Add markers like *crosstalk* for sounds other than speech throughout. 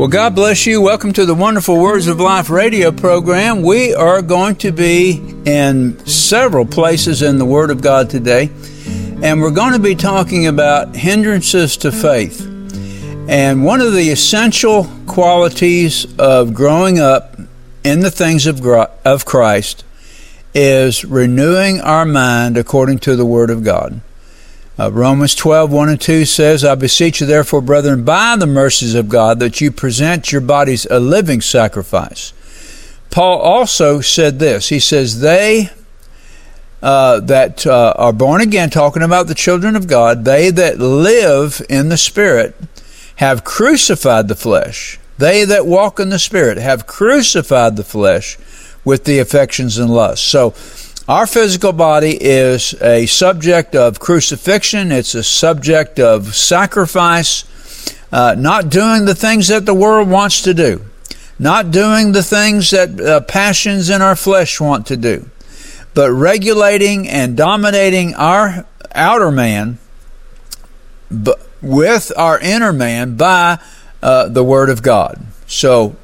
Well, God bless you. Welcome to the Wonderful Words of Life radio program. We are going to be in several places in the Word of God today, and we're going to be talking about hindrances to faith. And one of the essential qualities of growing up in the things of, of Christ is renewing our mind according to the Word of God. Uh, Romans 12, 1 and 2 says, I beseech you, therefore, brethren, by the mercies of God, that you present your bodies a living sacrifice. Paul also said this He says, They uh, that uh, are born again, talking about the children of God, they that live in the Spirit have crucified the flesh. They that walk in the Spirit have crucified the flesh with the affections and lusts. So, our physical body is a subject of crucifixion, it's a subject of sacrifice, uh, not doing the things that the world wants to do, not doing the things that uh, passions in our flesh want to do, but regulating and dominating our outer man with our inner man by uh, the Word of God. So,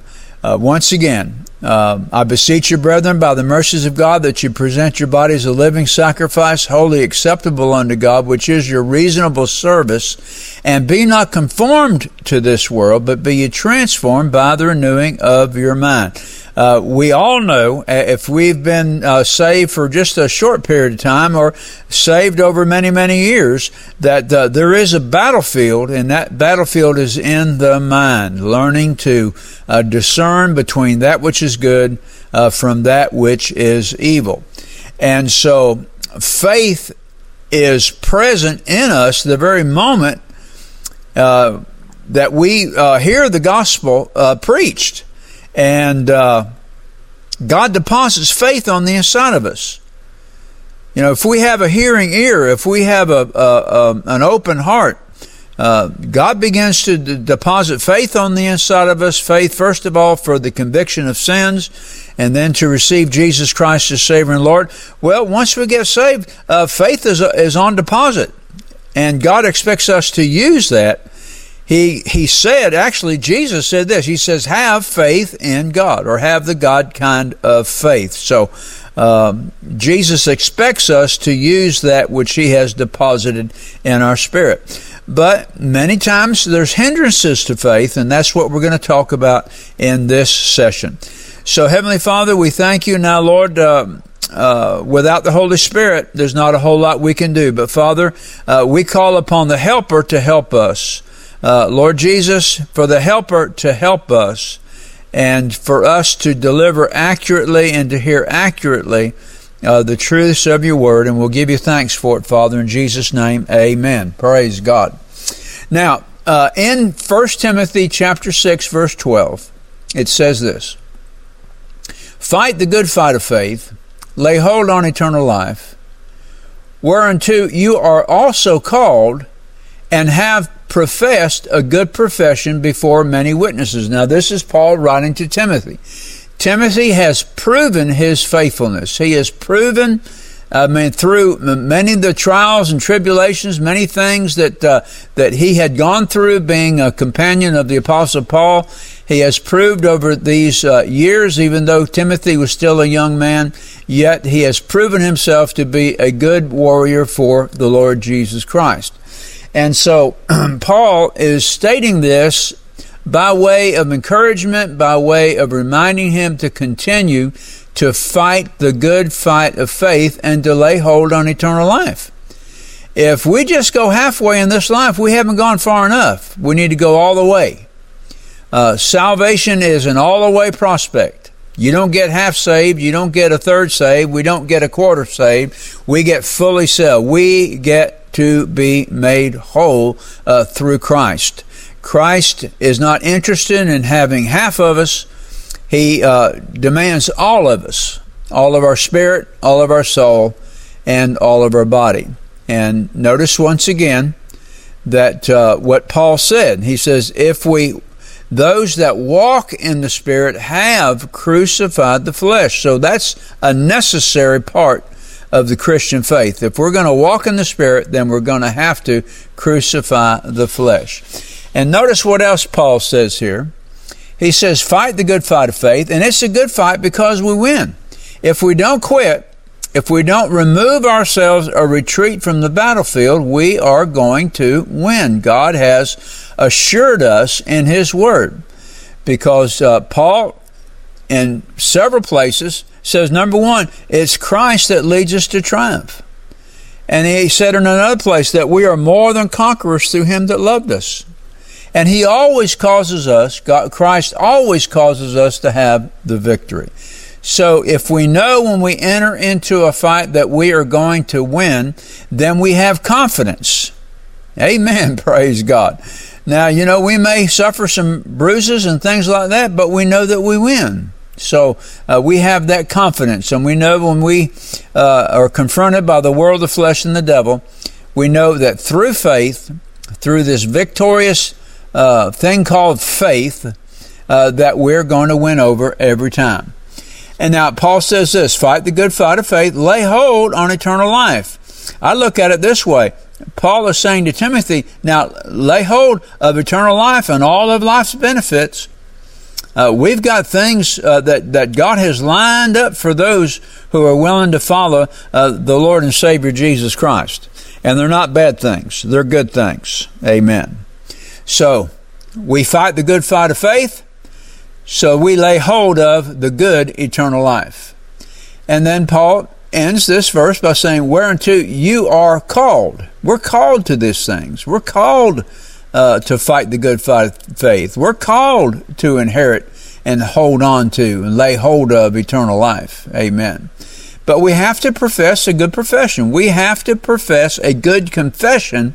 uh, once again, uh, I beseech you, brethren, by the mercies of God, that you present your bodies a living sacrifice, wholly acceptable unto God, which is your reasonable service. And be not conformed to this world, but be ye transformed by the renewing of your mind. Uh, we all know uh, if we've been uh, saved for just a short period of time or saved over many, many years, that uh, there is a battlefield, and that battlefield is in the mind, learning to uh, discern between that which is good from that which is evil. And so faith is present in us the very moment that we hear the gospel preached. And uh, God deposits faith on the inside of us. You know, if we have a hearing ear, if we have a, a, a an open heart, uh, God begins to d- deposit faith on the inside of us. Faith, first of all, for the conviction of sins, and then to receive Jesus Christ as Savior and Lord. Well, once we get saved, uh, faith is is on deposit, and God expects us to use that he he said actually Jesus said this. He says have faith in God or have the God kind of faith. So um, Jesus expects us to use that which he has deposited in our spirit. But many times there's hindrances to faith and that's what we're going to talk about in this session. So heavenly father we thank you. Now lord uh, uh, without the Holy Spirit, there's not a whole lot we can do. But Father, uh, we call upon the Helper to help us uh, Lord Jesus, for the helper to help us and for us to deliver accurately and to hear accurately uh, the truths of your word. And we'll give you thanks for it, Father, in Jesus' name. Amen. Praise God. Now, uh, in 1 Timothy chapter 6, verse 12, it says this Fight the good fight of faith, lay hold on eternal life, whereunto you are also called, and have professed a good profession before many witnesses. Now, this is Paul writing to Timothy. Timothy has proven his faithfulness. He has proven, I mean, through many of the trials and tribulations, many things that uh, that he had gone through, being a companion of the Apostle Paul. He has proved over these uh, years, even though Timothy was still a young man, yet he has proven himself to be a good warrior for the Lord Jesus Christ. And so *clears throat* Paul is stating this by way of encouragement, by way of reminding him to continue to fight the good fight of faith and to lay hold on eternal life. If we just go halfway in this life, we haven't gone far enough. We need to go all the way. Uh, salvation is an all the way prospect. You don't get half saved. You don't get a third saved. We don't get a quarter saved. We get fully saved. We get to be made whole uh, through Christ. Christ is not interested in having half of us. He uh, demands all of us, all of our spirit, all of our soul, and all of our body. And notice once again that uh, what Paul said. He says, if we those that walk in the Spirit have crucified the flesh. So that's a necessary part of the Christian faith. If we're going to walk in the Spirit, then we're going to have to crucify the flesh. And notice what else Paul says here. he says, fight the good fight of faith, and it's a good fight because we win. If we don't quit, if we don't remove ourselves or retreat from the battlefield, we are going to win. God has assured us in His Word. Because uh, Paul, in several places, says, number one, it's Christ that leads us to triumph. And he said in another place that we are more than conquerors through him that loved us. And he always causes us, God, Christ always causes us to have the victory. So if we know when we enter into a fight that we are going to win, then we have confidence. Amen. *laughs* Praise God. Now, you know, we may suffer some bruises and things like that, but we know that we win. So uh, we have that confidence, and we know when we uh, are confronted by the world, the flesh, and the devil, we know that through faith, through this victorious uh, thing called faith uh, that we're going to win over every time. And now Paul says this fight the good fight of faith, lay hold on eternal life. I look at it this way. Paul is saying to Timothy, now lay hold of eternal life and all of life's benefits. Uh, we've got things uh, that, that God has lined up for those who are willing to follow uh, the Lord and Savior Jesus Christ. And they're not bad things, they're good things. Amen. So, we fight the good fight of faith, so we lay hold of the good eternal life. And then Paul ends this verse by saying, Whereunto you are called. We're called to these things. We're called uh, to fight the good fight of faith. We're called to inherit and hold on to and lay hold of eternal life. Amen. But we have to profess a good profession. We have to profess a good confession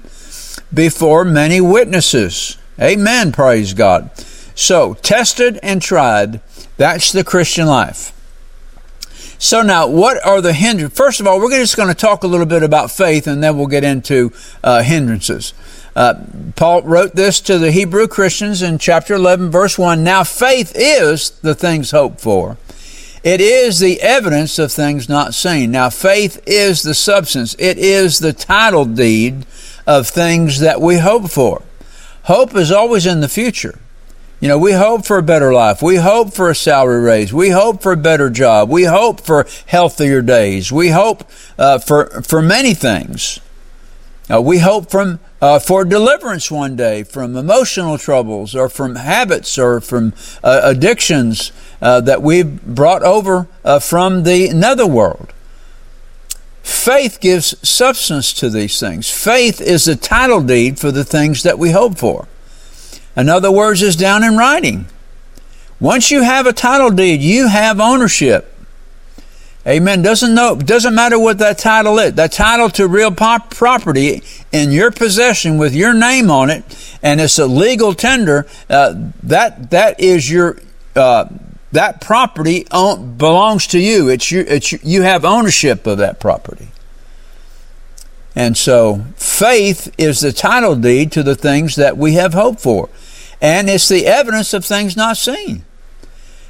before many witnesses. Amen. Praise God. So, tested and tried, that's the Christian life. So now, what are the hindrances? First of all, we're just going to talk a little bit about faith, and then we'll get into uh, hindrances. Uh, Paul wrote this to the Hebrew Christians in chapter 11, verse 1. Now, faith is the things hoped for. It is the evidence of things not seen. Now, faith is the substance. It is the title deed of things that we hope for. Hope is always in the future. You know, we hope for a better life. We hope for a salary raise. We hope for a better job. We hope for healthier days. We hope uh, for for many things. Uh, we hope from uh, for deliverance one day from emotional troubles or from habits or from uh, addictions uh, that we've brought over uh, from the netherworld. Faith gives substance to these things. Faith is the title deed for the things that we hope for. In other words, is down in writing. Once you have a title deed, you have ownership. Amen. Doesn't know. Doesn't matter what that title is. That title to real property in your possession with your name on it, and it's a legal tender. Uh, that that is your. Uh, that property own, belongs to you. It's you. It's you have ownership of that property. And so, faith is the title deed to the things that we have hoped for, and it's the evidence of things not seen.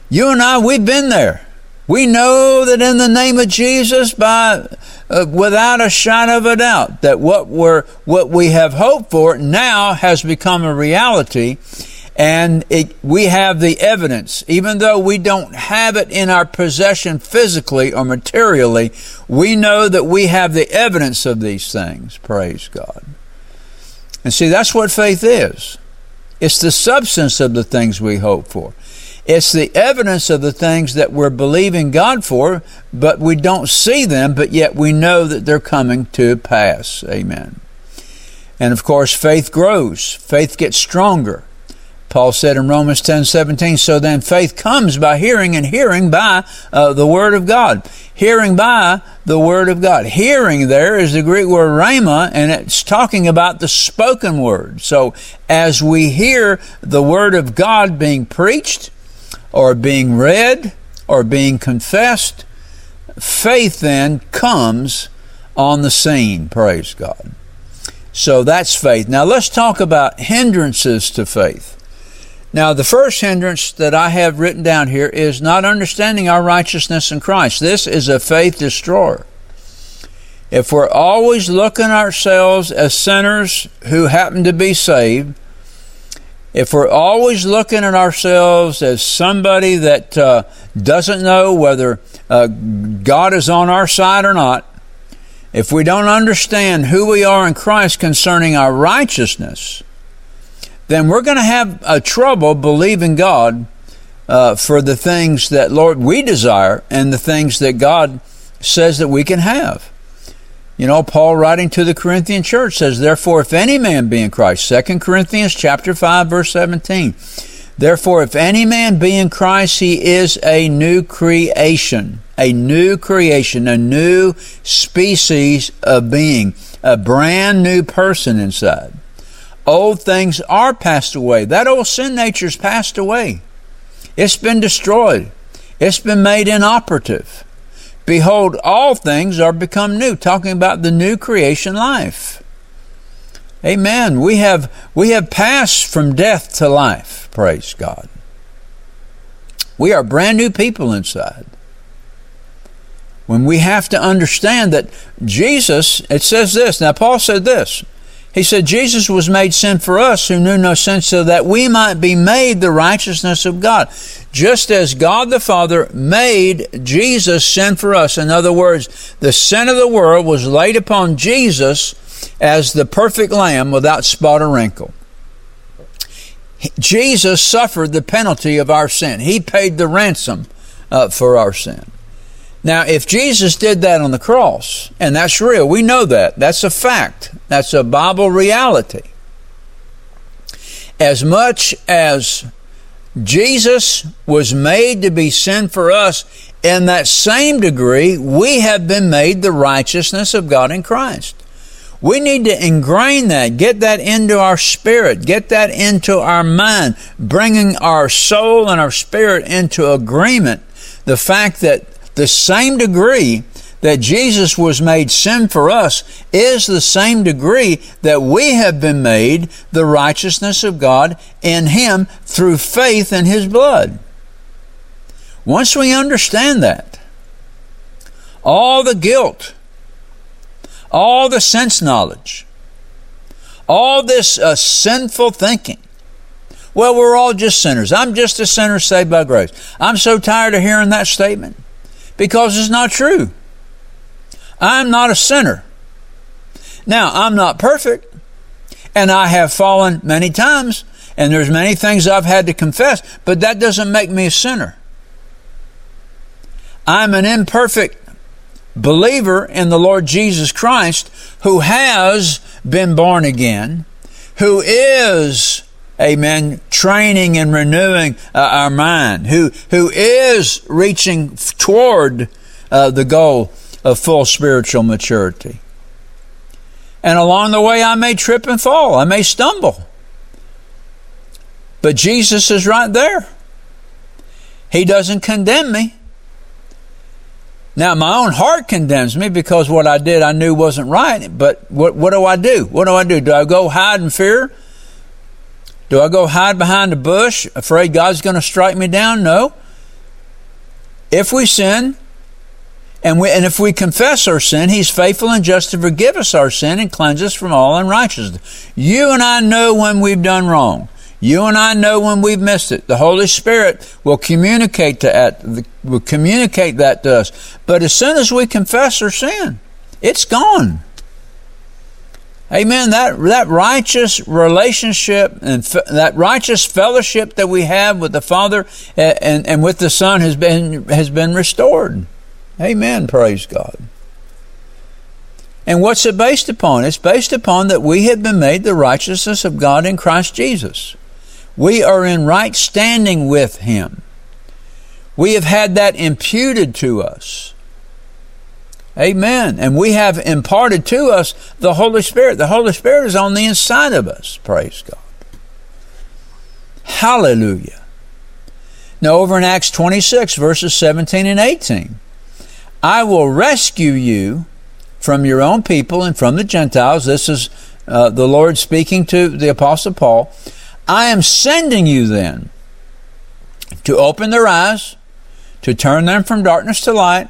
You and I, we've been there. We know that in the name of Jesus, by uh, without a shadow of a doubt, that what we're what we have hoped for now has become a reality, and it, we have the evidence. Even though we don't have it in our possession physically or materially, we know that we have the evidence of these things. Praise God. And see, that's what faith is. It's the substance of the things we hope for. It's the evidence of the things that we're believing God for, but we don't see them, but yet we know that they're coming to pass. Amen. And of course, faith grows, faith gets stronger. Paul said in Romans 10 17, so then faith comes by hearing, and hearing by uh, the Word of God. Hearing by the Word of God. Hearing there is the Greek word rhema, and it's talking about the spoken Word. So as we hear the Word of God being preached, or being read or being confessed, faith then comes on the scene. Praise God. So that's faith. Now let's talk about hindrances to faith. Now, the first hindrance that I have written down here is not understanding our righteousness in Christ. This is a faith destroyer. If we're always looking ourselves as sinners who happen to be saved, if we're always looking at ourselves as somebody that uh, doesn't know whether uh, God is on our side or not, if we don't understand who we are in Christ concerning our righteousness, then we're going to have a trouble believing God uh, for the things that Lord we desire and the things that God says that we can have. You know, Paul writing to the Corinthian church says, Therefore, if any man be in Christ, 2 Corinthians chapter 5, verse 17. Therefore, if any man be in Christ, he is a new creation, a new creation, a new species of being, a brand new person inside. Old things are passed away. That old sin nature's passed away. It's been destroyed. It's been made inoperative. Behold, all things are become new, talking about the new creation life. Amen. We have we have passed from death to life. Praise God. We are brand new people inside. When we have to understand that Jesus, it says this. Now Paul said this. He said, Jesus was made sin for us who knew no sin, so that we might be made the righteousness of God. Just as God the Father made Jesus sin for us. In other words, the sin of the world was laid upon Jesus as the perfect lamb without spot or wrinkle. Jesus suffered the penalty of our sin. He paid the ransom uh, for our sin. Now, if Jesus did that on the cross, and that's real, we know that. That's a fact. That's a Bible reality. As much as Jesus was made to be sin for us, in that same degree, we have been made the righteousness of God in Christ. We need to ingrain that, get that into our spirit, get that into our mind, bringing our soul and our spirit into agreement. The fact that the same degree that Jesus was made sin for us is the same degree that we have been made the righteousness of God in Him through faith in His blood. Once we understand that, all the guilt, all the sense knowledge, all this uh, sinful thinking, well, we're all just sinners. I'm just a sinner saved by grace. I'm so tired of hearing that statement because it's not true. I'm not a sinner. Now, I'm not perfect, and I have fallen many times, and there's many things I've had to confess, but that doesn't make me a sinner. I'm an imperfect believer in the Lord Jesus Christ who has been born again, who is amen, training and renewing uh, our mind, who, who is reaching toward uh, the goal of full spiritual maturity. And along the way, I may trip and fall, I may stumble. But Jesus is right there. He doesn't condemn me. Now, my own heart condemns me because what I did I knew wasn't right. But what, what do I do? What do I do? Do I go hide in fear? Do I go hide behind a bush, afraid God's going to strike me down? No. If we sin, and, we, and if we confess our sin, He's faithful and just to forgive us our sin and cleanse us from all unrighteousness. You and I know when we've done wrong. You and I know when we've missed it. The Holy Spirit will communicate to that, will communicate that to us. But as soon as we confess our sin, it's gone. Amen. That that righteous relationship and that righteous fellowship that we have with the Father and, and, and with the Son has been has been restored. Amen. Praise God. And what's it based upon? It's based upon that we have been made the righteousness of God in Christ Jesus. We are in right standing with Him. We have had that imputed to us. Amen. And we have imparted to us the Holy Spirit. The Holy Spirit is on the inside of us. Praise God. Hallelujah. Now, over in Acts 26, verses 17 and 18, I will rescue you from your own people and from the Gentiles. This is uh, the Lord speaking to the Apostle Paul. I am sending you then to open their eyes, to turn them from darkness to light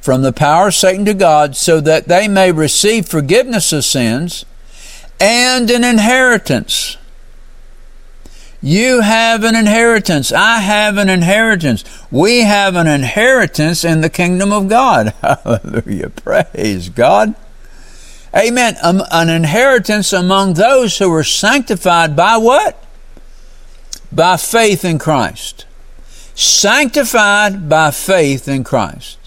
from the power of Satan to God, so that they may receive forgiveness of sins and an inheritance. You have an inheritance. I have an inheritance. We have an inheritance in the kingdom of God. *laughs* Hallelujah. Praise God. Amen. Um, an inheritance among those who are sanctified by what? By faith in Christ. Sanctified by faith in Christ.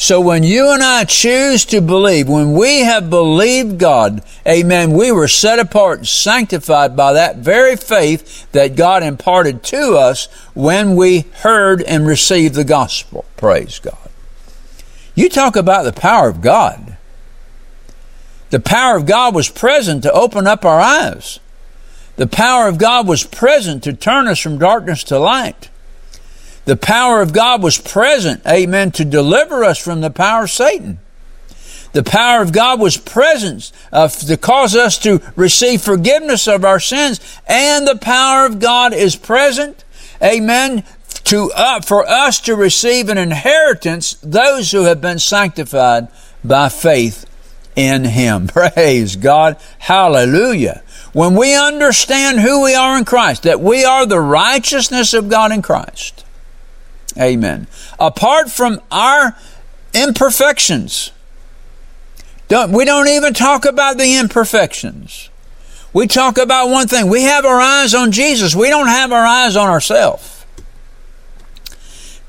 So when you and I choose to believe, when we have believed God, amen, we were set apart and sanctified by that very faith that God imparted to us when we heard and received the gospel. Praise God. You talk about the power of God. The power of God was present to open up our eyes. The power of God was present to turn us from darkness to light. The power of God was present, amen, to deliver us from the power of Satan. The power of God was present uh, to cause us to receive forgiveness of our sins, and the power of God is present, amen, to uh, for us to receive an inheritance, those who have been sanctified by faith in Him. *laughs* Praise God. Hallelujah. When we understand who we are in Christ, that we are the righteousness of God in Christ, Amen. Apart from our imperfections, don't, we don't even talk about the imperfections. We talk about one thing. We have our eyes on Jesus. We don't have our eyes on ourselves.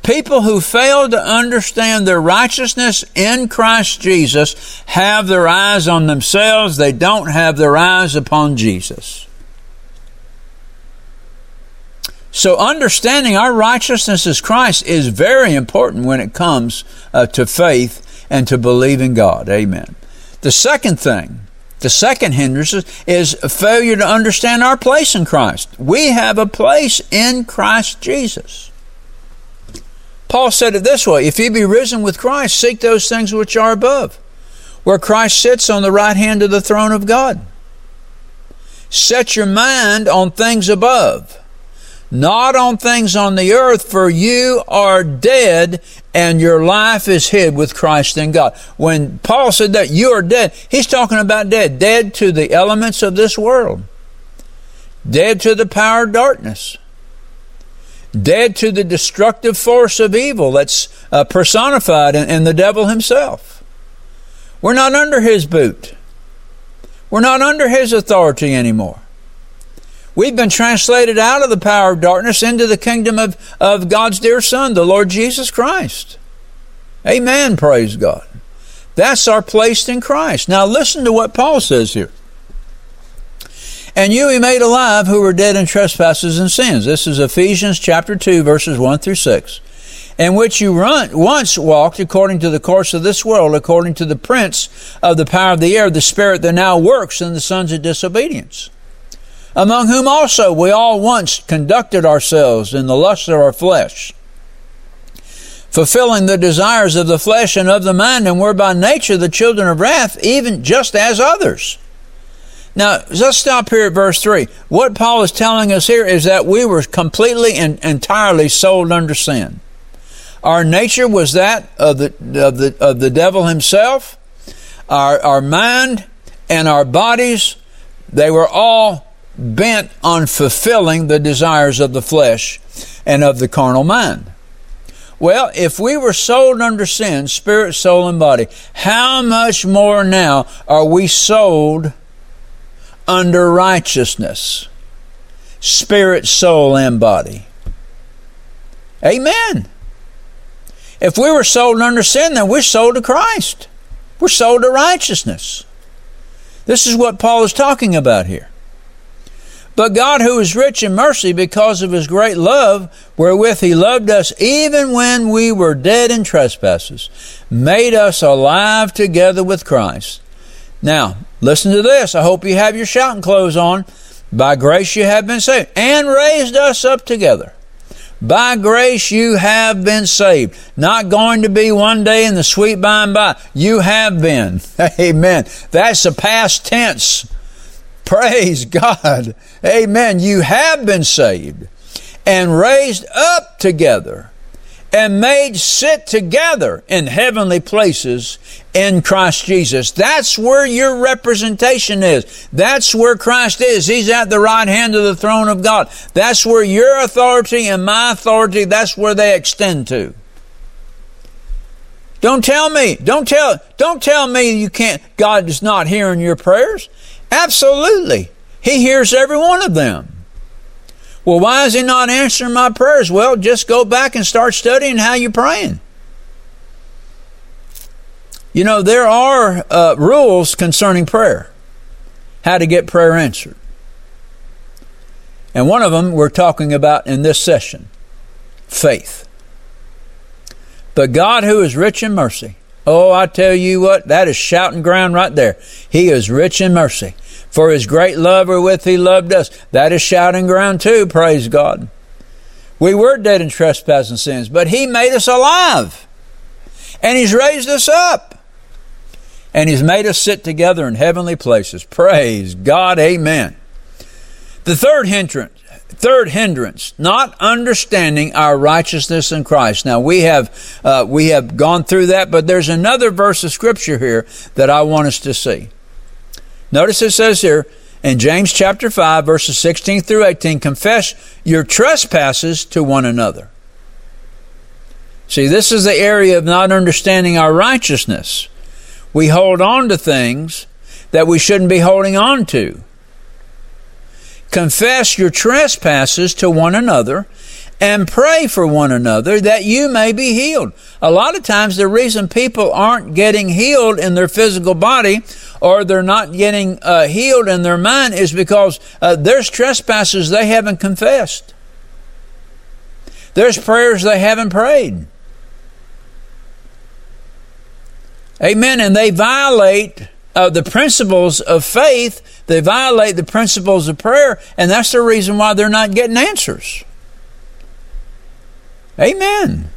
People who fail to understand their righteousness in Christ Jesus have their eyes on themselves. They don't have their eyes upon Jesus. So understanding our righteousness as Christ is very important when it comes uh, to faith and to believing God. Amen. The second thing, the second hindrance is failure to understand our place in Christ. We have a place in Christ Jesus. Paul said it this way If ye be risen with Christ, seek those things which are above, where Christ sits on the right hand of the throne of God. Set your mind on things above not on things on the earth, for you are dead and your life is hid with Christ in God. When Paul said that you are dead, he's talking about dead, dead to the elements of this world, dead to the power of darkness, dead to the destructive force of evil that's uh, personified in, in the devil himself. We're not under his boot. We're not under his authority anymore. We've been translated out of the power of darkness into the kingdom of, of God's dear Son, the Lord Jesus Christ. Amen. Praise God. That's our place in Christ. Now listen to what Paul says here. And you he made alive who were dead in trespasses and sins. This is Ephesians chapter 2, verses 1 through 6. In which you run, once walked according to the course of this world, according to the prince of the power of the air, the spirit that now works in the sons of disobedience among whom also we all once conducted ourselves in the lust of our flesh, fulfilling the desires of the flesh and of the mind, and were by nature the children of wrath, even just as others. Now, let's stop here at verse 3. What Paul is telling us here is that we were completely and entirely sold under sin. Our nature was that of the, of the, of the devil himself. Our, our mind and our bodies, they were all bent on fulfilling the desires of the flesh and of the carnal mind. Well, if we were sold under sin, spirit, soul, and body, how much more now are we sold under righteousness? Spirit, soul, and body. Amen. If we were sold under sin, then we're sold to Christ. We're sold to righteousness. This is what Paul is talking about here. But God, who is rich in mercy because of his great love, wherewith he loved us even when we were dead in trespasses, made us alive together with Christ. Now, listen to this. I hope you have your shouting clothes on. By grace you have been saved, and raised us up together. By grace you have been saved. Not going to be one day in the sweet by and by. You have been. *laughs* Amen. That's the past tense. Praise God. Amen. You have been saved and raised up together and made sit together in heavenly places in Christ Jesus. That's where your representation is. That's where Christ is. He's at the right hand of the throne of God. That's where your authority and my authority, that's where they extend to. Don't tell me, don't tell, don't tell me you can't, God is not hearing your prayers. Absolutely. He hears every one of them. Well, why is he not answering my prayers? Well, just go back and start studying how you're praying. You know, there are uh, rules concerning prayer, how to get prayer answered. And one of them we're talking about in this session faith. But God, who is rich in mercy, oh, I tell you what, that is shouting ground right there. He is rich in mercy. For his great love wherewith he loved us. That is shouting ground too, praise God. We were dead in trespass and sins, but he made us alive. And he's raised us up. And he's made us sit together in heavenly places. Praise God, amen. The third hindrance, third hindrance, not understanding our righteousness in Christ. Now we have uh, we have gone through that, but there's another verse of scripture here that I want us to see. Notice it says here in James chapter 5, verses 16 through 18 confess your trespasses to one another. See, this is the area of not understanding our righteousness. We hold on to things that we shouldn't be holding on to. Confess your trespasses to one another and pray for one another that you may be healed. A lot of times, the reason people aren't getting healed in their physical body or they're not getting uh, healed in their mind is because uh, there's trespasses they haven't confessed. There's prayers they haven't prayed. Amen. And they violate uh, the principles of faith, they violate the principles of prayer, and that's the reason why they're not getting answers. Amen.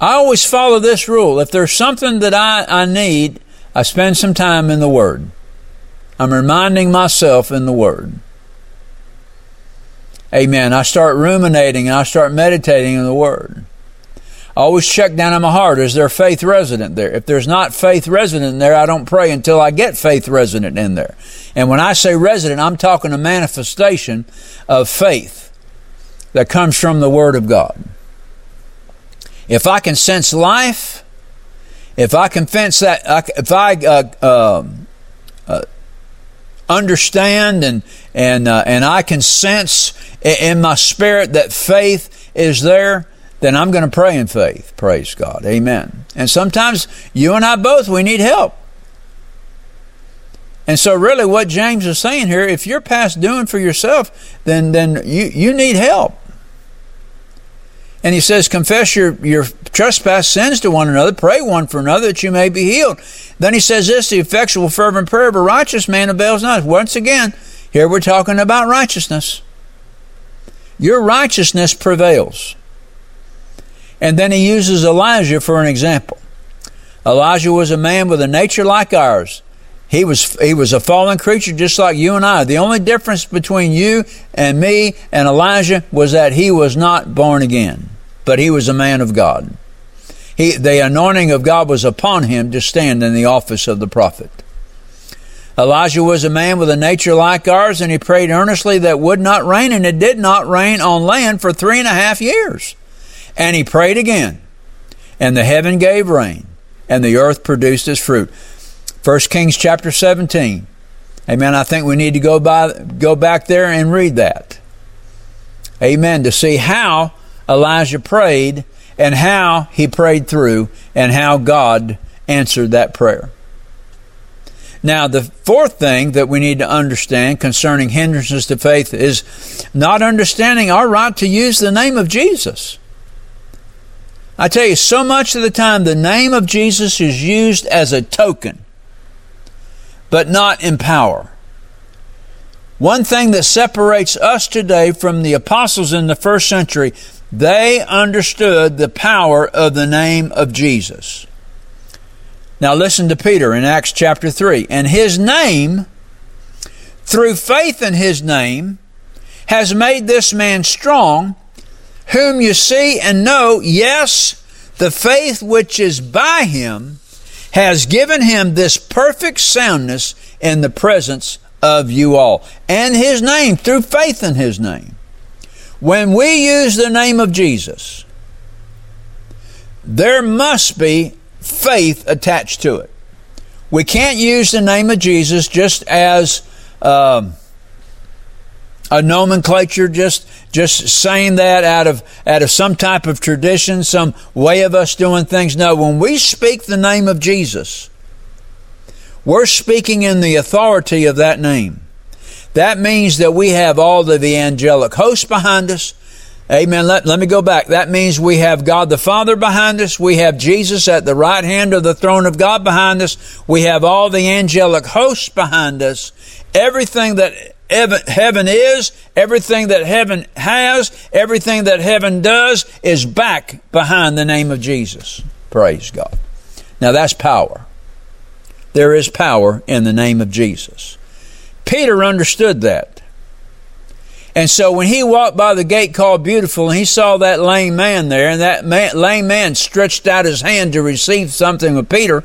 I always follow this rule. If there's something that I, I need, I spend some time in the Word. I'm reminding myself in the Word. Amen. I start ruminating and I start meditating in the Word. I always check down in my heart, is there faith resident there? If there's not faith resident there, I don't pray until I get faith resident in there. And when I say resident, I'm talking a manifestation of faith that comes from the Word of God. If I can sense life, if I can sense that, if I uh, uh, uh, understand and and uh, and I can sense in my spirit that faith is there, then I'm going to pray in faith. Praise God, Amen. And sometimes you and I both we need help. And so, really, what James is saying here, if you're past doing for yourself, then then you you need help. And he says, confess your, your trespass sins to one another, pray one for another that you may be healed. Then he says this, the effectual fervent prayer of a righteous man avails not. Once again, here we're talking about righteousness. Your righteousness prevails. And then he uses Elijah for an example. Elijah was a man with a nature like ours. He was he was a fallen creature just like you and I. The only difference between you and me and Elijah was that he was not born again but he was a man of God. He, the anointing of God was upon him to stand in the office of the prophet. Elijah was a man with a nature like ours, and he prayed earnestly that would not rain, and it did not rain on land for three and a half years. And he prayed again, and the heaven gave rain, and the earth produced its fruit. 1 Kings chapter 17. Amen. I think we need to go by go back there and read that. Amen. To see how Elijah prayed and how he prayed through and how God answered that prayer. Now, the fourth thing that we need to understand concerning hindrances to faith is not understanding our right to use the name of Jesus. I tell you, so much of the time the name of Jesus is used as a token, but not in power. One thing that separates us today from the apostles in the first century they understood the power of the name of Jesus. Now listen to Peter in Acts chapter 3. And his name, through faith in his name, has made this man strong whom you see and know, yes, the faith which is by him has given him this perfect soundness in the presence of you all. And his name, through faith in his name. When we use the name of Jesus, there must be faith attached to it. We can't use the name of Jesus just as uh, a nomenclature, just just saying that out of out of some type of tradition, some way of us doing things. No, when we speak the name of Jesus, we're speaking in the authority of that name. That means that we have all of the angelic host behind us. Amen. Let, let me go back. That means we have God the Father behind us. We have Jesus at the right hand of the throne of God behind us. We have all the angelic hosts behind us. Everything that heaven is, everything that heaven has, everything that heaven does is back behind the name of Jesus. Praise God. Now that's power. There is power in the name of Jesus. Peter understood that. And so when he walked by the gate called Beautiful and he saw that lame man there, and that man, lame man stretched out his hand to receive something of Peter,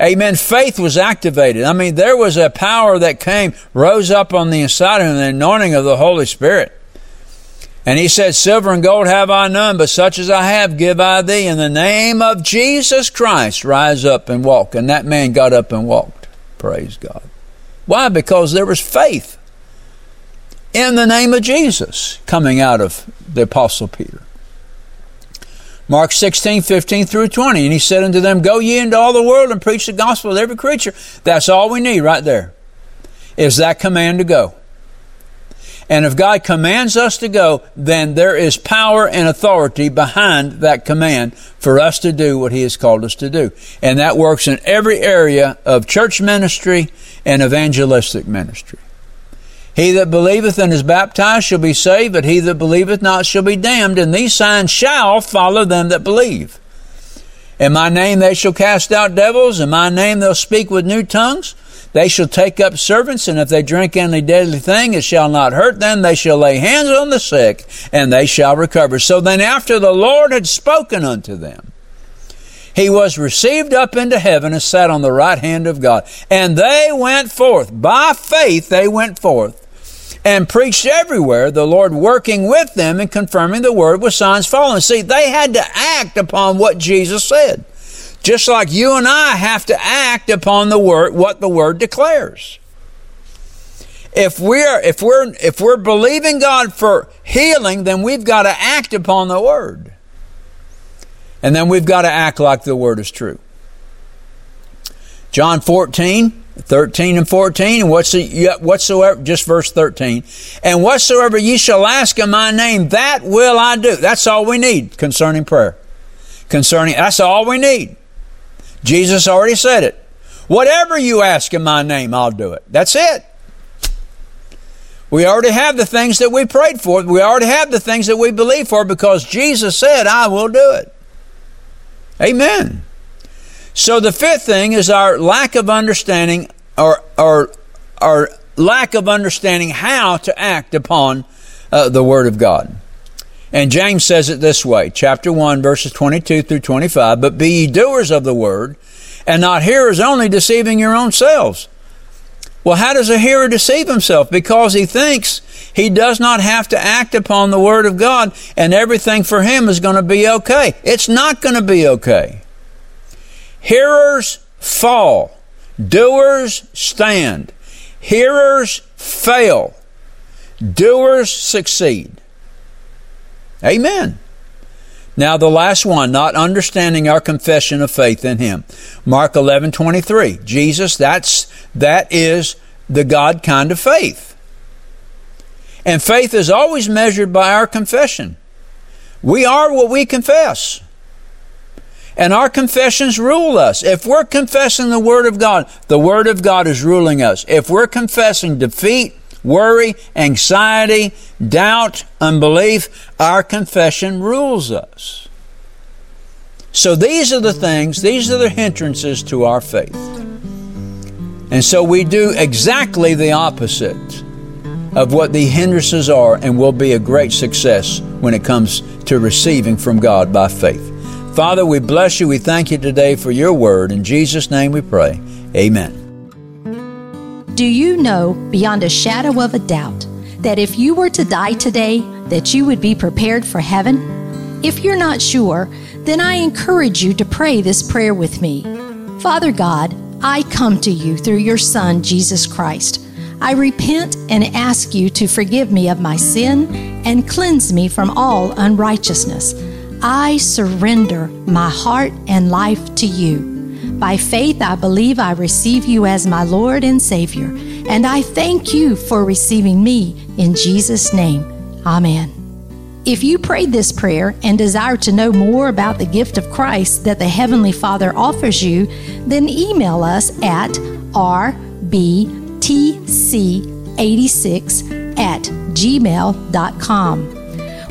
amen, faith was activated. I mean, there was a power that came, rose up on the inside of him, the anointing of the Holy Spirit. And he said, Silver and gold have I none, but such as I have give I thee. In the name of Jesus Christ, rise up and walk. And that man got up and walked. Praise God. Why? Because there was faith in the name of Jesus coming out of the Apostle Peter. Mark 16, 15 through 20. And he said unto them, Go ye into all the world and preach the gospel to every creature. That's all we need right there, is that command to go. And if God commands us to go, then there is power and authority behind that command for us to do what He has called us to do. And that works in every area of church ministry and evangelistic ministry. He that believeth and is baptized shall be saved, but he that believeth not shall be damned, and these signs shall follow them that believe. In my name they shall cast out devils, in my name they'll speak with new tongues. They shall take up servants, and if they drink any deadly thing, it shall not hurt them. They shall lay hands on the sick, and they shall recover. So then, after the Lord had spoken unto them, he was received up into heaven and sat on the right hand of God. And they went forth. By faith, they went forth and preached everywhere, the Lord working with them and confirming the word with signs following. See, they had to act upon what Jesus said. Just like you and I have to act upon the word, what the word declares. If we're, if we're, if we're believing God for healing, then we've got to act upon the word. And then we've got to act like the word is true. John 14, 13 and 14, and what's whatsoever, just verse 13, and whatsoever ye shall ask in my name, that will I do. That's all we need concerning prayer. Concerning, that's all we need. Jesus already said it. Whatever you ask in my name, I'll do it. That's it. We already have the things that we prayed for. We already have the things that we believe for because Jesus said, I will do it. Amen. So the fifth thing is our lack of understanding or, or lack of understanding how to act upon uh, the Word of God. And James says it this way, chapter 1, verses 22 through 25, But be ye doers of the Word, and not hearers only, deceiving your own selves. Well, how does a hearer deceive himself? Because he thinks he does not have to act upon the Word of God and everything for him is going to be okay. It's not going to be okay. Hearers fall, doers stand. Hearers fail, doers succeed. Amen. Now the last one, not understanding our confession of faith in him. Mark 11:23. Jesus, that's that is the God kind of faith. And faith is always measured by our confession. We are what we confess. And our confessions rule us. If we're confessing the Word of God, the Word of God is ruling us. If we're confessing defeat, worry, anxiety, doubt, unbelief, our confession rules us. So these are the things, these are the hindrances to our faith. And so we do exactly the opposite of what the hindrances are and will be a great success when it comes to receiving from God by faith. Father, we bless you. We thank you today for your word. In Jesus' name we pray. Amen. Do you know beyond a shadow of a doubt that if you were to die today, that you would be prepared for heaven? If you're not sure, then I encourage you to pray this prayer with me. Father God, I come to you through your Son, Jesus Christ. I repent and ask you to forgive me of my sin and cleanse me from all unrighteousness. I surrender my heart and life to you. By faith, I believe I receive you as my Lord and Savior, and I thank you for receiving me in Jesus' name. Amen. If you prayed this prayer and desire to know more about the gift of Christ that the Heavenly Father offers you, then email us at rbtc86 at gmail.com.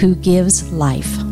who gives life.